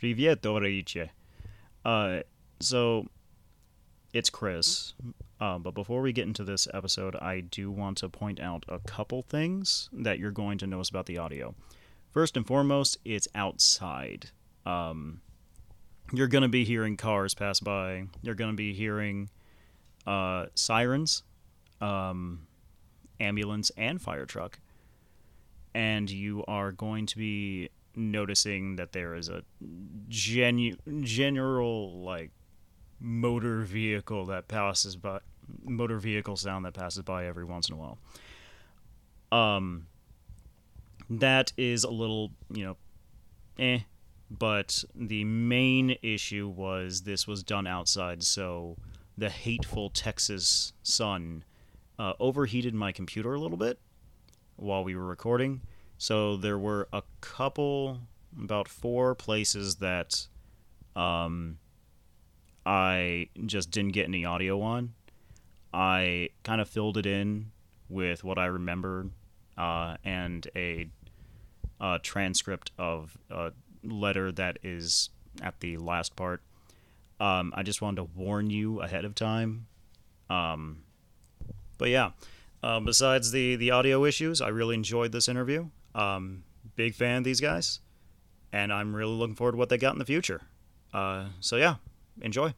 Привет, Dorice. Uh, so it's Chris. Uh, but before we get into this episode, I do want to point out a couple things that you're going to notice about the audio. First and foremost, it's outside. Um, you're going to be hearing cars pass by. You're going to be hearing uh, sirens, um, ambulance, and fire truck. And you are going to be noticing that there is a genu- general, like, motor vehicle that passes by motor vehicle sound that passes by every once in a while. Um that is a little you know eh but the main issue was this was done outside so the hateful texas sun uh, overheated my computer a little bit while we were recording so there were a couple about four places that um I just didn't get any audio on. I kind of filled it in with what I remembered uh, and a, a transcript of a letter that is at the last part. Um, I just wanted to warn you ahead of time. Um, but yeah, uh, besides the, the audio issues, I really enjoyed this interview. Um, big fan of these guys, and I'm really looking forward to what they got in the future. Uh, so yeah, enjoy.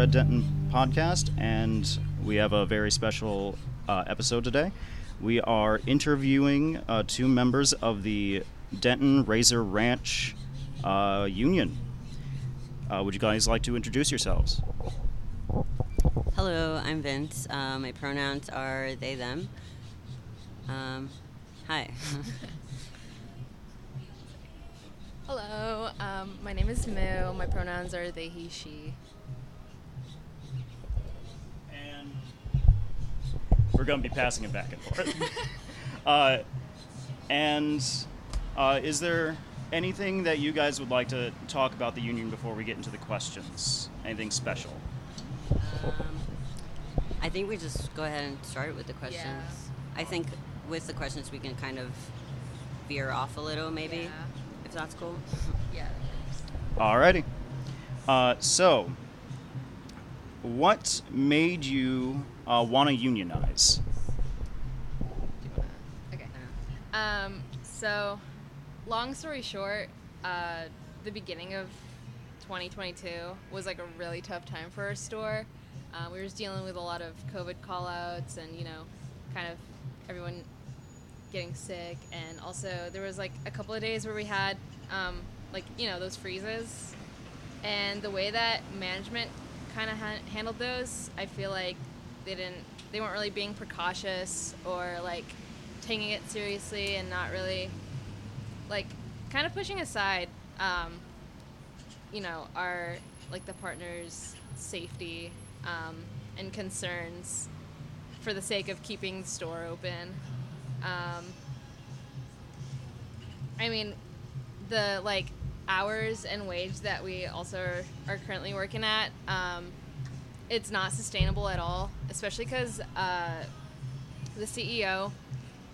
Red Denton Podcast, and we have a very special uh, episode today. We are interviewing uh, two members of the Denton Rayzor Ranch uh, Union. Uh, would you guys like to introduce yourselves? Hello, I'm Vince. Uh, my pronouns are they, them. Um, hi. Hello, um, my name is Moo. My pronouns are they, he, she. And we're going to be passing it back and forth. uh, and uh, is there anything that you guys would like to talk about the union before we get into the questions? Anything special? um, I think we just go ahead and start with the questions. Yeah. I think with the questions we can kind of veer off a little, maybe, Yeah. if that's cool. Yeah. Alrighty. Uh, so, what made you uh, want to unionize? Okay. Um, so, long story short, uh, the beginning of 2022 was like a really tough time for our store. Uh, we were just dealing with a lot of COVID callouts and, you know, kind of everyone getting sick. And also, there was like a couple of days where we had, um, like, you know, those freezes. And the way that management kind of ha- handled those, I feel like they didn't, they weren't really being precautious or like taking it seriously and not really, like, kind of pushing aside, um, you know, our, like, the partners' safety um, and concerns for the sake of keeping the store open. Um, I mean, the like hours and wage that we also are, currently working at, um, it's not sustainable at all. Especially because uh, the CEO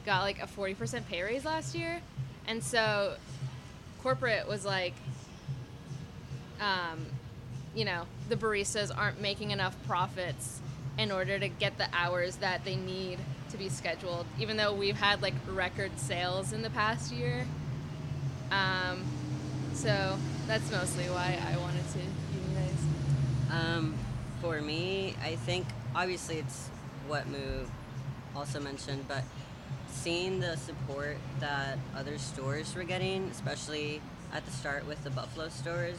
got like a forty percent pay raise last year, and so corporate was like, um, you know, the baristas aren't making enough profits in order to get the hours that they need to to be scheduled, even though we've had like record sales in the past year. Um, so that's mostly why I wanted to unionize. Um, for me, I think obviously it's what Moo also mentioned, but seeing the support that other stores were getting, especially at the start with the Buffalo stores,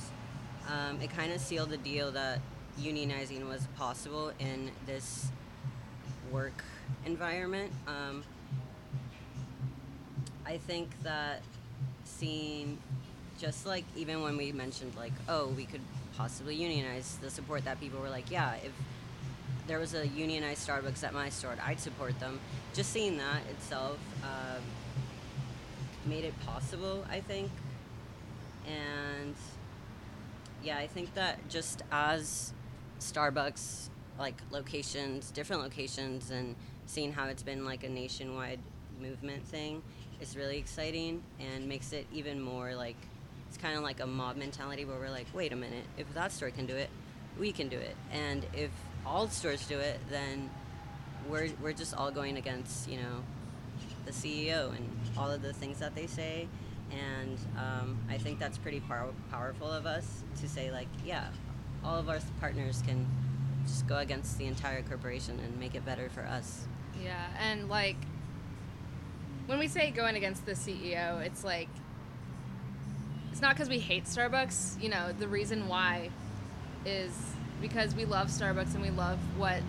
um, it kind of sealed the deal that unionizing was possible in this work environment. Um, I think that seeing just like even when we mentioned like oh we could possibly unionize the support that people were like yeah if there was a unionized starbucks at my store i'd support them. Just seeing that itself um, made it possible i think. And yeah i think that just as starbucks like locations different locations and seeing how it's been like a nationwide movement thing is really exciting and makes it even more like it's kind of like a mob mentality where we're like, wait a minute, if that store can do it, we can do it. And if all stores do it, then we're, we're just all going against, you know, the CEO and all of the things that they say. And um, I think that's pretty pow- powerful of us to say, like, yeah, all of our partners can just go against the entire corporation and make it better for us. Yeah, and like when we say going against the CEO, it's like it's not because we hate Starbucks. You know, the reason why is because we love Starbucks and we love what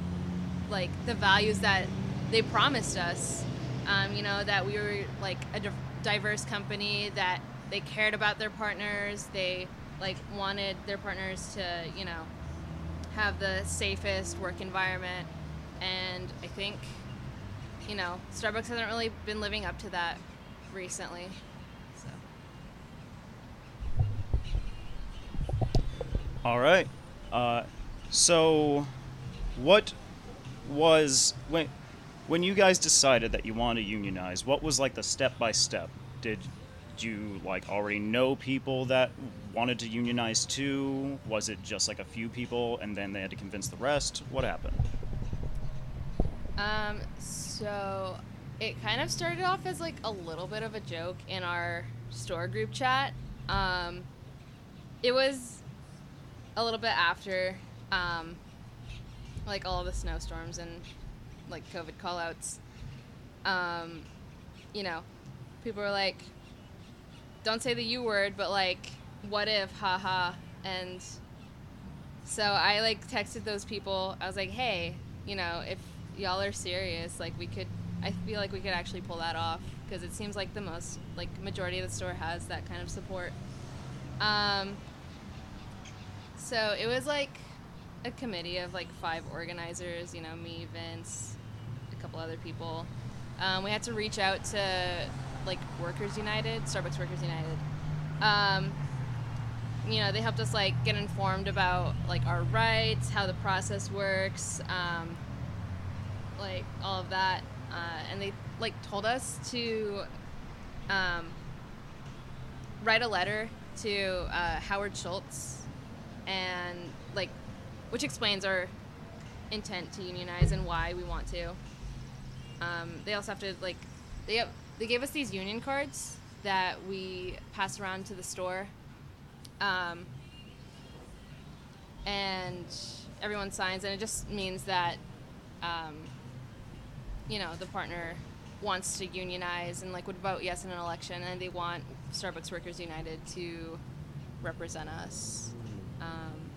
like the values that they promised us. Um, you know, that we were like a diverse company that they cared about their partners. They like wanted their partners to, you know, have the safest work environment. And I think, you know, Starbucks hasn't really been living up to that recently. So. All right. Uh, so, what was when when you guys decided that you wanted to unionize? What was like the step by step? Did you like already know people that wanted to unionize too? Was it just like a few people and then they had to convince the rest? What happened? Um, so it kind of started off as like a little bit of a joke in our store group chat. Um, it was a little bit after, um, like all the snowstorms and like COVID callouts. Um, you know, people were like, "Don't say the U word," but like, "What if?" Haha. And so I like texted those people. I was like, "Hey, you know, if y'all are serious, like we could I feel like we could actually pull that off because it seems like the most like majority of the store has that kind of support. Um so it was like a committee of like five organizers, you know, me, Vince, a couple other people. Um, we had to reach out to like Workers United, Starbucks Workers United. Um, you know, they helped us like get informed about like our rights, how the process works, um, like all of that, uh, and they like told us to um, write a letter to uh, Howard Schultz, like, which explains our intent to unionize and why we want to. Um, they also have to like, they have, they gave us these union cards that we pass around to the store, um, and everyone signs, and it just means that. Um, you know, the partner wants to unionize and like would vote yes in an election, and they want Starbucks Workers United to represent us. Um, wanna- Yeah.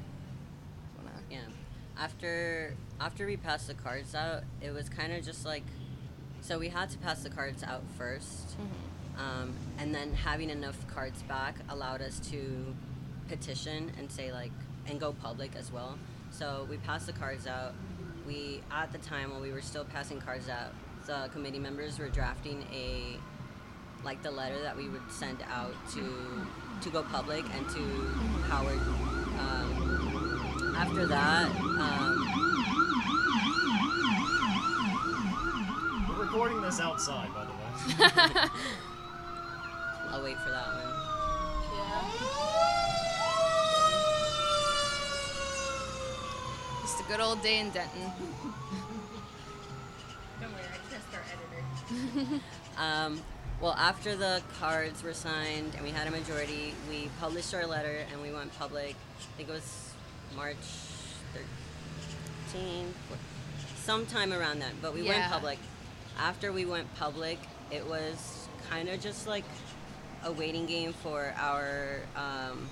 After after we passed the cards out, it was kind of just like, so we had to pass the cards out 1st um, and then having enough cards back allowed us to petition and say like and go public as well. So we passed the cards out. We at the time while we were still passing cards out, the committee members were drafting a like the letter that we would send out to to go public and to Howard. Um, after that, um, We're recording this outside, by the way. I'll wait for that one. Just a good old day in Denton. Don't worry, I trust our um, well, after the cards were signed and we had a majority, we published our letter and we went public. I think it was March 13, sometime around then. But we went public. After we went public, it was kind of just like a waiting game for our. Um,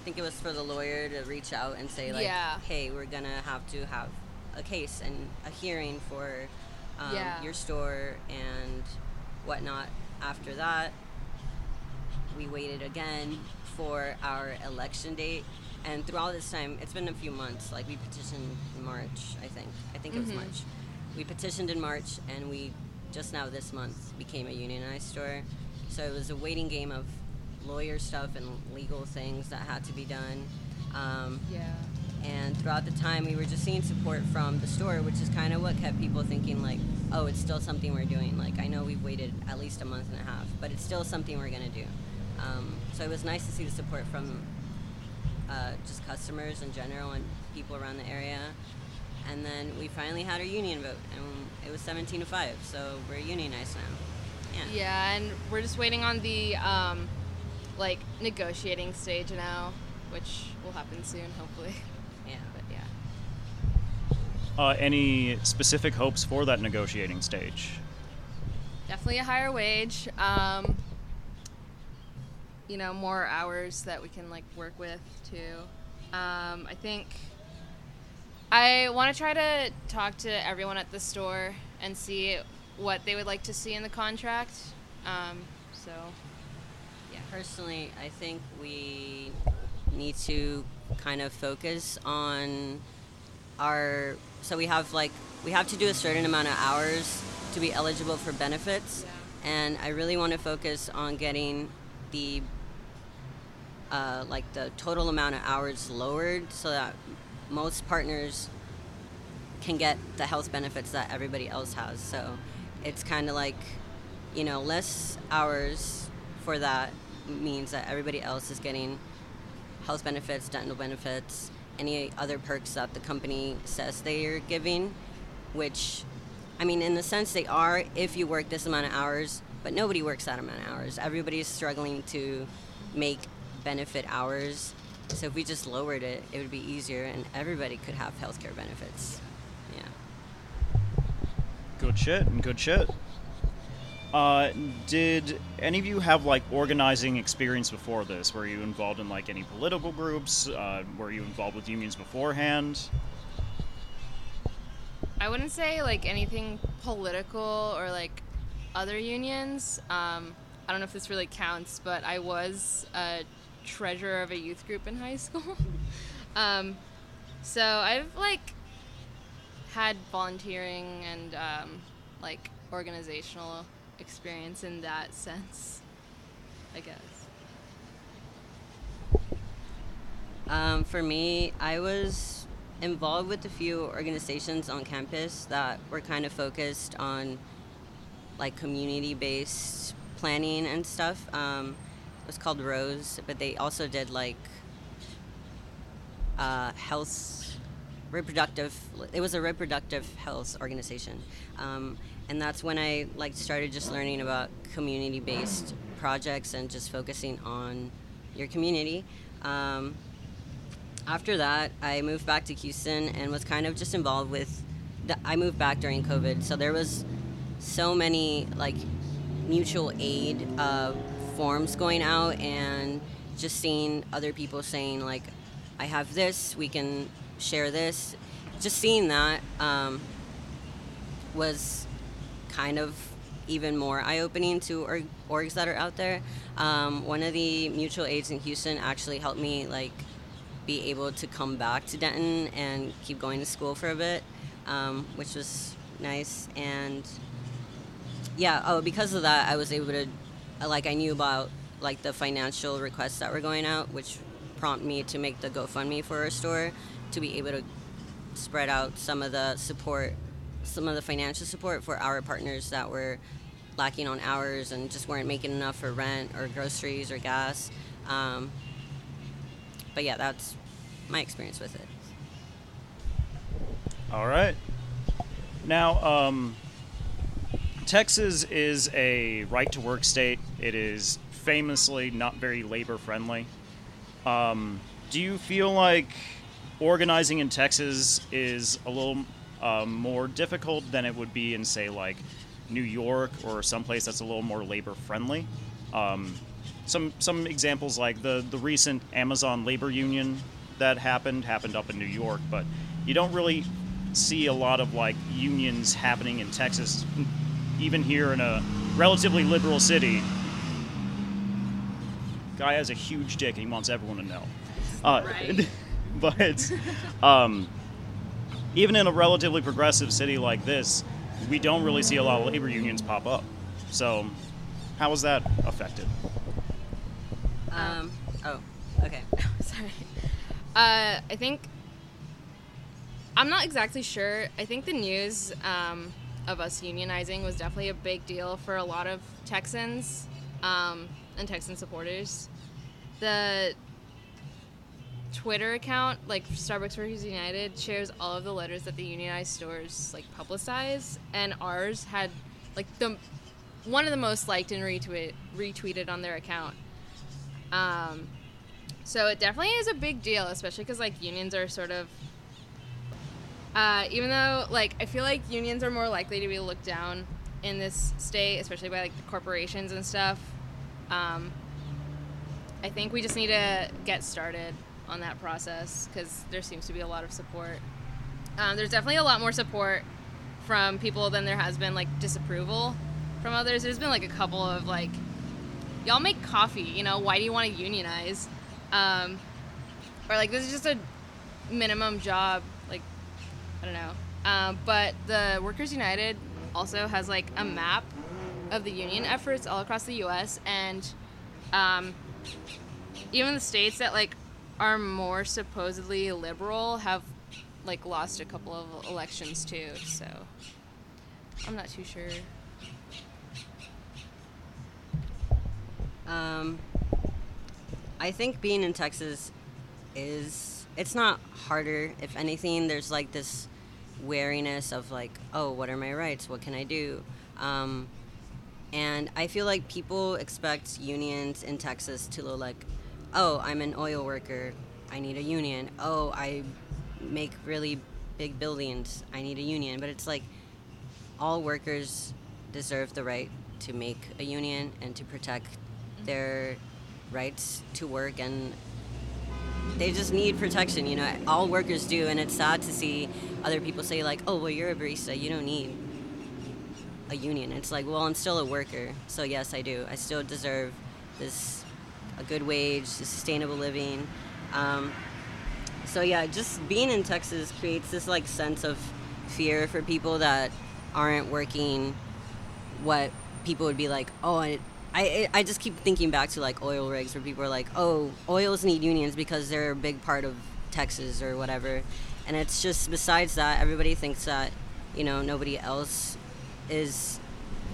I think it was for the lawyer to reach out and say like, Yeah. "Hey, we're gonna have to have a case and a hearing for um, Yeah. your store and whatnot." After that, we waited again for our election date, and through all this time, it's been a few months. Like we petitioned in March, I think. I think it was Mhm. March. We petitioned in March, and we just now this month became a unionized store. So it was a waiting game of lawyer stuff and legal things that had to be done. Um, Yeah. and throughout the time, we were just seeing support from the store, which is kind of what kept people thinking, like, oh, it's still something we're doing. Like, I know we've waited at least a month and a half, but it's still something we're going to do. Um, so it was nice to see the support from uh, just customers in general and people around the area. And then we finally had our union vote, and it was 17 to 5, so we're unionized now. Yeah. Yeah, and we're just waiting on the um, like negotiating stage now, which will happen soon, hopefully. Yeah. But yeah, Uh, any specific hopes for that negotiating stage? definitely a higher wage. Um, you know, more hours that we can like work with too. Um, I think I want to try to talk to everyone at the store and see what they would like to see in the contract. Um, so, yeah. Personally, I think we need to kind of focus on our. So we have like we have to do a certain amount of hours to be eligible for benefits, Yeah. and I really want to focus on getting the uh, like the total amount of hours lowered so that most partners can get the health benefits that everybody else has. So it's kind of like, you know, less hours for that means that everybody else is getting health benefits, dental benefits, any other perks that the company says they are giving, which, I mean, in the sense they are if you work this amount of hours, but nobody works that amount of hours. Everybody's struggling to make benefit hours. So if we just lowered it, it would be easier and everybody could have healthcare benefits. Yeah. Good shit and good shit. Uh, did any of you have like organizing experience before this? Were you involved in like any political groups? Uh, were you involved with unions beforehand? I wouldn't say like anything political or like other unions. Um, I don't know if this really counts, but I was a treasurer of a youth group in high school. um, so I've like had volunteering and um, like organizational experience in that sense, I guess. Um, for me, I was involved with a few organizations on campus that were kind of focused on like community based planning and stuff. Um, was called Rose, but they also did like uh, health, reproductive. It was a reproductive health organization, um, and that's when I like started just learning about community based projects and just focusing on your community. Um, after that, I moved back to Houston and was kind of just involved with. The, I moved back during COVID, so there was so many like mutual aid uh, forms going out, and just seeing other people saying like, "I have this, we can share this." Just seeing that um, was kind of even more eye-opening to org- orgs that are out there. Um, one of the mutual aids in Houston actually helped me like be able to come back to Denton and keep going to school for a bit, um, which was nice. And yeah, oh, because of that, I was able to, like, I knew about like the financial requests that were going out, which prompted me to make the GoFundMe for our store to be able to spread out some of the support, some of the financial support for our partners that were lacking on hours and just weren't making enough for rent or groceries or gas. Um, but yeah, that's my experience with it. All right. Now, um, Texas is a right to work state. It is famously not very labor friendly. Um, do you feel like organizing in Texas is a little um, more difficult than it would be in, say, like New York or someplace that's a little more labor friendly? Um, some some examples like the the recent Amazon labor union that happened happened up in New York, but you don't really see a lot of like unions happening in Texas, even here in a relatively liberal city. Guy has a huge dick and he wants everyone to know. Uh, Right. but um, even in a relatively progressive city like this, we don't really see a lot of labor unions pop up. So, how is that affected? Um, oh, okay. Sorry. Uh, I think I'm not exactly sure. I think the news um, of us unionizing was definitely a big deal for a lot of Texans um, and Texan supporters. The Twitter account, like Starbucks Workers United, shares all of the letters that the unionized stores like publicize, and ours had like the one of the most liked and retweet, retweeted on their account. Um, so it definitely is a big deal, especially because like unions are sort of. Uh, even though like I feel like unions are more likely to be looked down in this state, especially by like the corporations and stuff. Um, I think we just need to get started on that process because there seems to be a lot of support. Um, there's definitely a lot more support from people than there has been like disapproval from others. There's been like a couple of like, y'all make coffee, you know, why do you want to unionize? Um, or like this is just a minimum job, I don't know. Um, but the Workers United also has like a map of the union efforts all across the U.S. and um, even the states that like are more supposedly liberal have like lost a couple of elections too. So I'm not too sure. Um, I think being in Texas is it's not harder. If anything, there's like this wariness of like, oh, what are my rights? What can I do? Um, and I feel like people expect unions in Texas to look like, oh, I'm an oil worker. I need a union. Oh, I make really big buildings. I need a union. But it's like all workers deserve the right to make a union and to protect their rights to work and they just need protection you know all workers do and it's sad to see other people say like oh well you're a barista you don't need a union. It's like well i'm still a worker so yes i do. I still deserve this a good wage a sustainable living. Um, so yeah just being in texas creates this like sense of fear for people that aren't working what people would be like oh I, I, I just keep thinking back to like oil rigs where people are like oh oils need unions because they're a big part of texas or whatever. And it's just besides that everybody thinks that you know nobody else is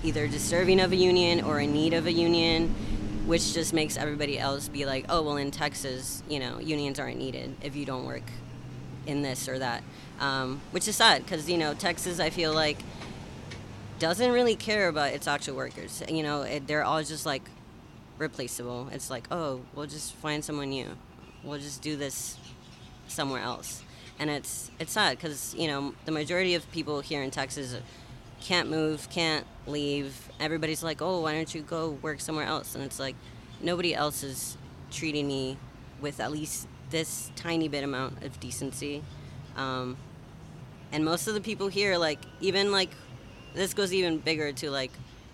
either deserving of a union or in need of a union which just makes everybody else be like oh well in texas you know unions aren't needed if you don't work in this or that. Um, which is sad because you know texas i feel like doesn't really care about its actual workers. You know, it, they're all just like replaceable. It's like, oh, we'll just find someone new. We'll just do this somewhere else. And it's it's sad because you know the majority of people here in Texas can't move, can't leave. Everybody's like, oh, why don't you go work somewhere else? And it's like nobody else is treating me with at least this tiny bit amount of decency. Um, and most of the people here, like even like this goes even bigger to like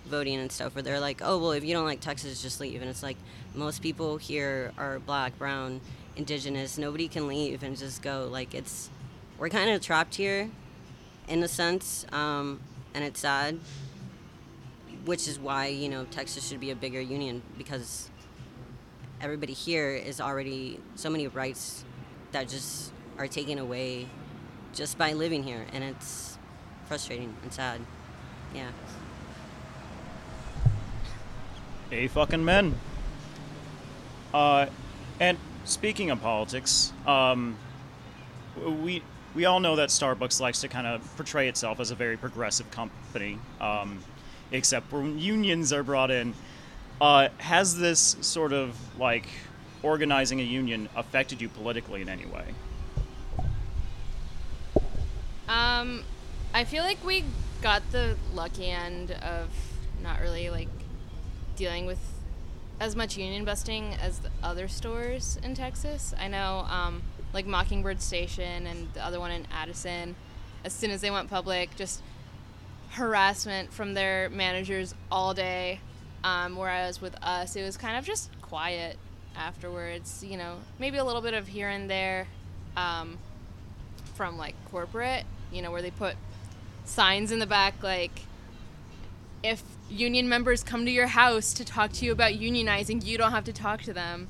voting and stuff where they're like oh well if you don't like texas just leave. And it's like most people here are black brown indigenous. Nobody can leave and just go. Like it's we're kind of trapped here in a sense um, and it's sad which is why you know texas should be a bigger union because everybody here is already so many rights that just are taken away just by living here. And it's frustrating and sad yeah. A fucking men. Uh, and speaking of politics, um, we we all know that Starbucks likes to kind of portray itself as a very progressive company. Um, except when unions are brought in. Uh, has this sort of like organizing a union affected you politically in any way? Um, I feel like we got the lucky end of not really like dealing with as much union busting as the other stores in Texas. I know, um, like Mockingbird Station and the other one in Addison, as soon as they went public, just harassment from their managers all day. Um, whereas with us, it was kind of just quiet afterwards. You know, maybe a little bit of here and there um, from like corporate, you know, where they put signs in the back like, if union members come to your house to talk to you about unionizing, you don't have to talk to them.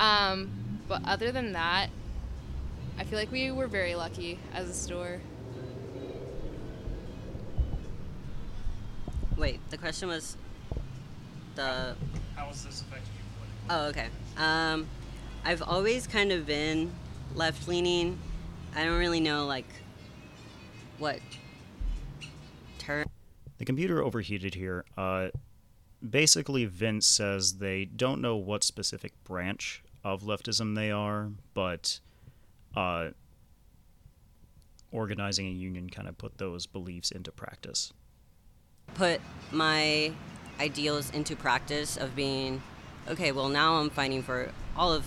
Um, but other than that, I feel like we were very lucky as a store. Wait, the question was the. How has this affected you? Oh, okay. Um, I've always kind of been left leaning. I don't really know, like, what term. The computer overheated here. Uh, basically, Vince says they don't know what specific branch of leftism they are, but uh, organizing a union kind of put those beliefs into practice. put my ideals into practice of being okay well now i'm fighting for all of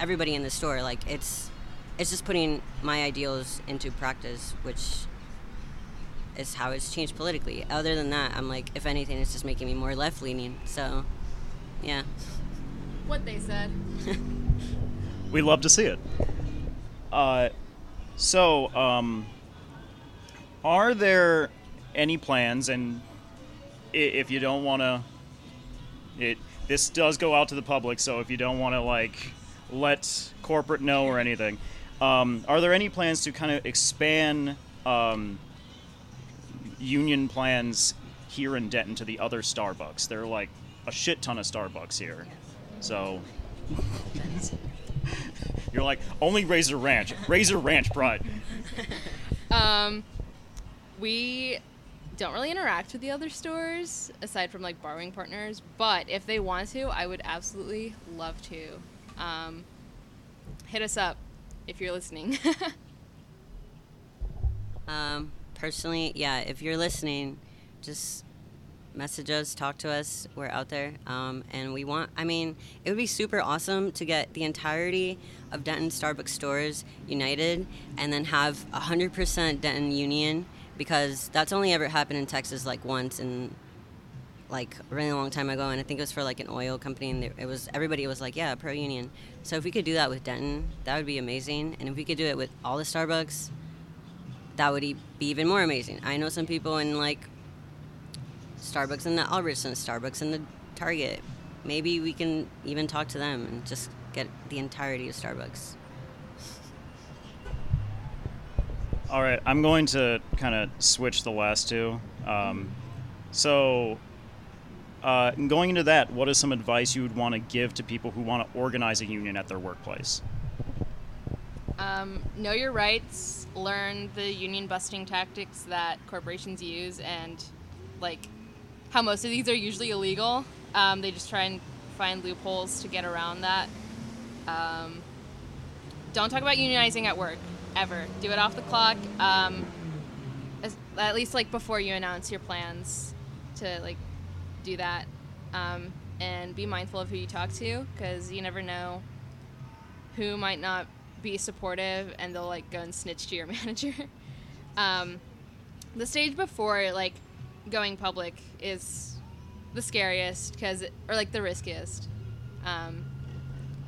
everybody in the store like it's it's just putting my ideals into practice which is how it's changed politically other than that i'm like if anything it's just making me more left leaning so yeah What they said. We love to see it. Uh, so, um, are there any plans? And if you don't want to, it this does go out to the public. So if you don't want to like let corporate know or anything, um, are there any plans to kind of expand um, union plans here in Denton to the other Starbucks? There are like a shit ton of Starbucks here. So you're like only Rayzor Ranch, Rayzor Ranch Pride. Um, we don't really interact with the other stores aside from like borrowing partners, but if they want to, I would absolutely love to. Um, hit us up if you're listening. Um, personally, yeah, if you're listening, just message us, talk to us. We're out there. Um, and we want, I mean, it would be super awesome to get the entirety of Denton Starbucks stores united and then have 100% Denton Union because that's only ever happened in Texas like once in like a really long time ago and i think it was for like an oil company and it was everybody was like yeah pro union so if we could do that with denton that would be amazing and if we could do it with all the starbucks that would be even more amazing. I know some people in like Starbucks and the Albertson, Starbucks and the Target. Maybe we can even talk to them and just get the entirety of Starbucks. All right, I'm going to kind of switch the last two. Um, so, uh, going into that, what is some advice you would want to give to people who want to organize a union at their workplace? Um, know your rights, learn the union busting tactics that corporations use, and like how most of these are usually illegal. Um, they just try and find loopholes to get around that. Um, don't talk about unionizing at work ever. Do it off the clock. Um, at least like before you announce your plans to like do that. Um, and be mindful of who you talk to because you never know who might not be supportive and they'll like go and snitch to your manager. um, the stage before like going public is the scariest because or like the riskiest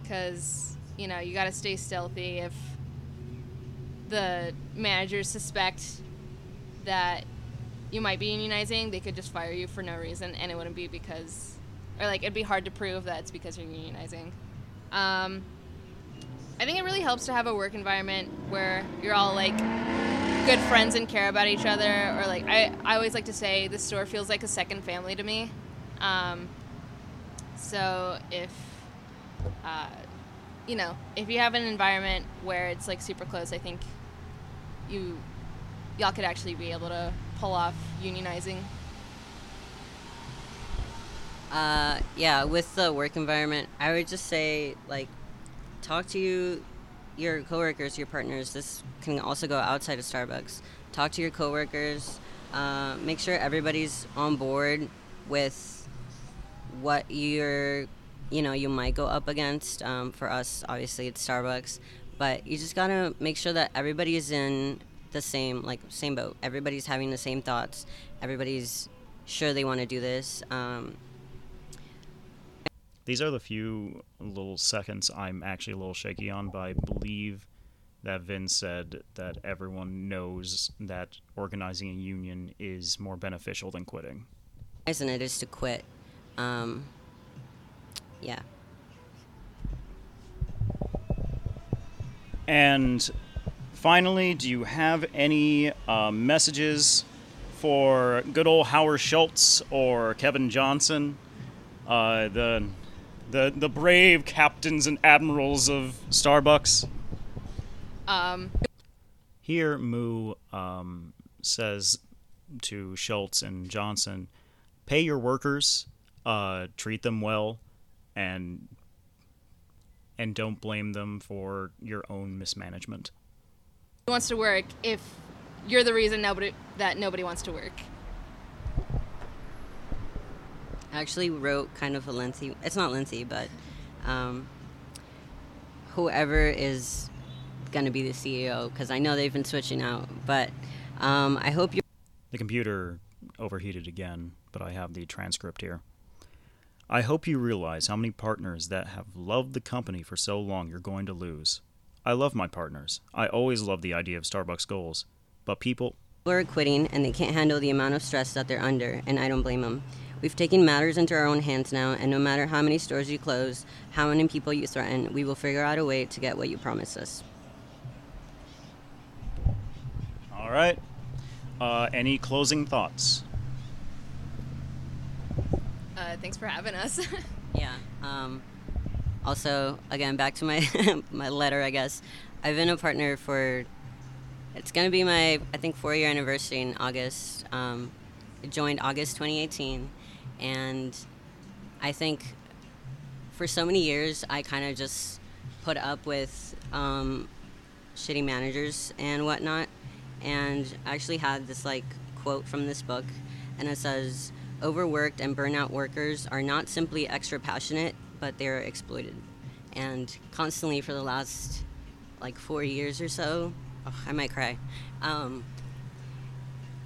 because you know you got to stay stealthy if the managers suspect that you might be unionizing they could just fire you for no reason and it wouldn't be because or like it'd be hard to prove that it's because you're unionizing um, I think it really helps to have a work environment where you're all like good friends and care about each other. Or like I, I always like to say, the store feels like a second family to me. Um, so if, uh, you know, if you have an environment where it's like super close, I think you, y'all could actually be able to pull off unionizing. Uh, yeah, with the work environment, I would just say like talk to you, your coworkers, your partners. This can also go outside of Starbucks. Talk to your coworkers. Uh, make sure everybody's on board with what you're, you know, you might go up against. Um, for us, obviously, it's Starbucks, but you just gotta make sure that everybody's in the same like same boat. Everybody's having the same thoughts. Everybody's sure they want to do this. Um, These are the few little seconds I'm actually a little shaky on, but I believe that Vin said that everyone knows that organizing a union is more beneficial than quitting. and it is to quit. Um, yeah. And finally, do you have any uh, messages for good old Howard Schultz or Kevin Johnson, uh, the the the brave captains and admirals of Starbucks? Um, Here, Moo um, says to Schultz and Johnson, "Pay your workers, uh, treat them well, and and don't blame them for your own mismanagement." who wants to work if you're the reason nobody that nobody wants to work. I actually wrote kind of a lengthy. It's not lengthy, but um, whoever is going to be the CEO, because I know they've been switching out. But um, I hope you. The computer overheated again, but I have the transcript here. I hope you realize how many partners that have loved the company for so long you're going to lose. I love my partners. I always love the idea of Starbucks goals. But people, are quitting and they can't handle the amount of stress that they're under, and I don't blame them. We've taken matters into our own hands now, and no matter how many stores you close, how many people you threaten, we will figure out a way to get what you promised us. all right. Uh, any closing thoughts? Uh, thanks for having us. Yeah. Um, also, again, back to my my letter. I guess I've been a partner for. It's gonna be my I think four year anniversary in August. Um, joined August 2018, and I think for so many years I kind of just put up with um, shitty managers and whatnot. And I actually had this like quote from this book, and it says, "Overworked and burnout workers are not simply extra passionate, but they're exploited." And constantly for the last like four years or so, oh, I might cry. Um,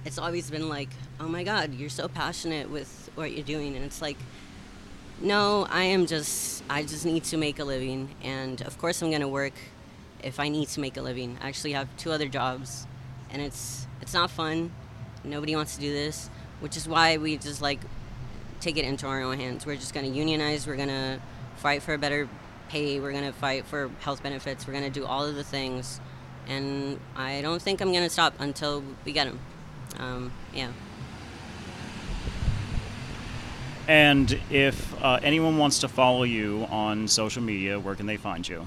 it's always been like, "Oh my God, you're so passionate with what you're doing," and it's like, no, I am just I just need to make a living and of course I'm going to work if I need to make a living. I actually have two other jobs and it's it's not fun. Nobody wants to do this, which is why we just like take it into our own hands. We're just going to unionize, we're going to fight for a better pay, we're going to fight for health benefits, we're going to do all of the things. And I don't think I'm going to stop until we get them. Um, yeah. And if uh, anyone wants to follow you on social media, where can they find you?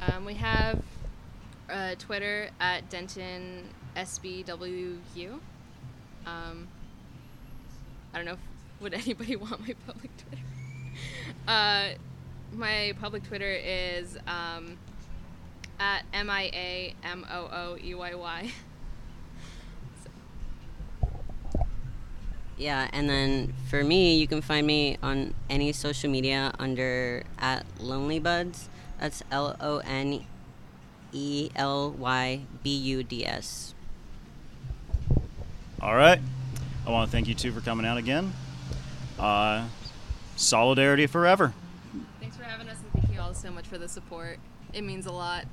um, we have uh, Twitter at Denton SBWU. Um, I don't know. If, would anybody want my public Twitter? Uh, my public Twitter is um, at M I A M O O E Y Y. Yeah, and then for me, you can find me on any social media under at Lonely Buds. That's L O N E L Y B U D S. All right. I want to thank you two for coming out again. Uh, solidarity forever. Thanks for having us and thank you all so much for the support. It means a lot.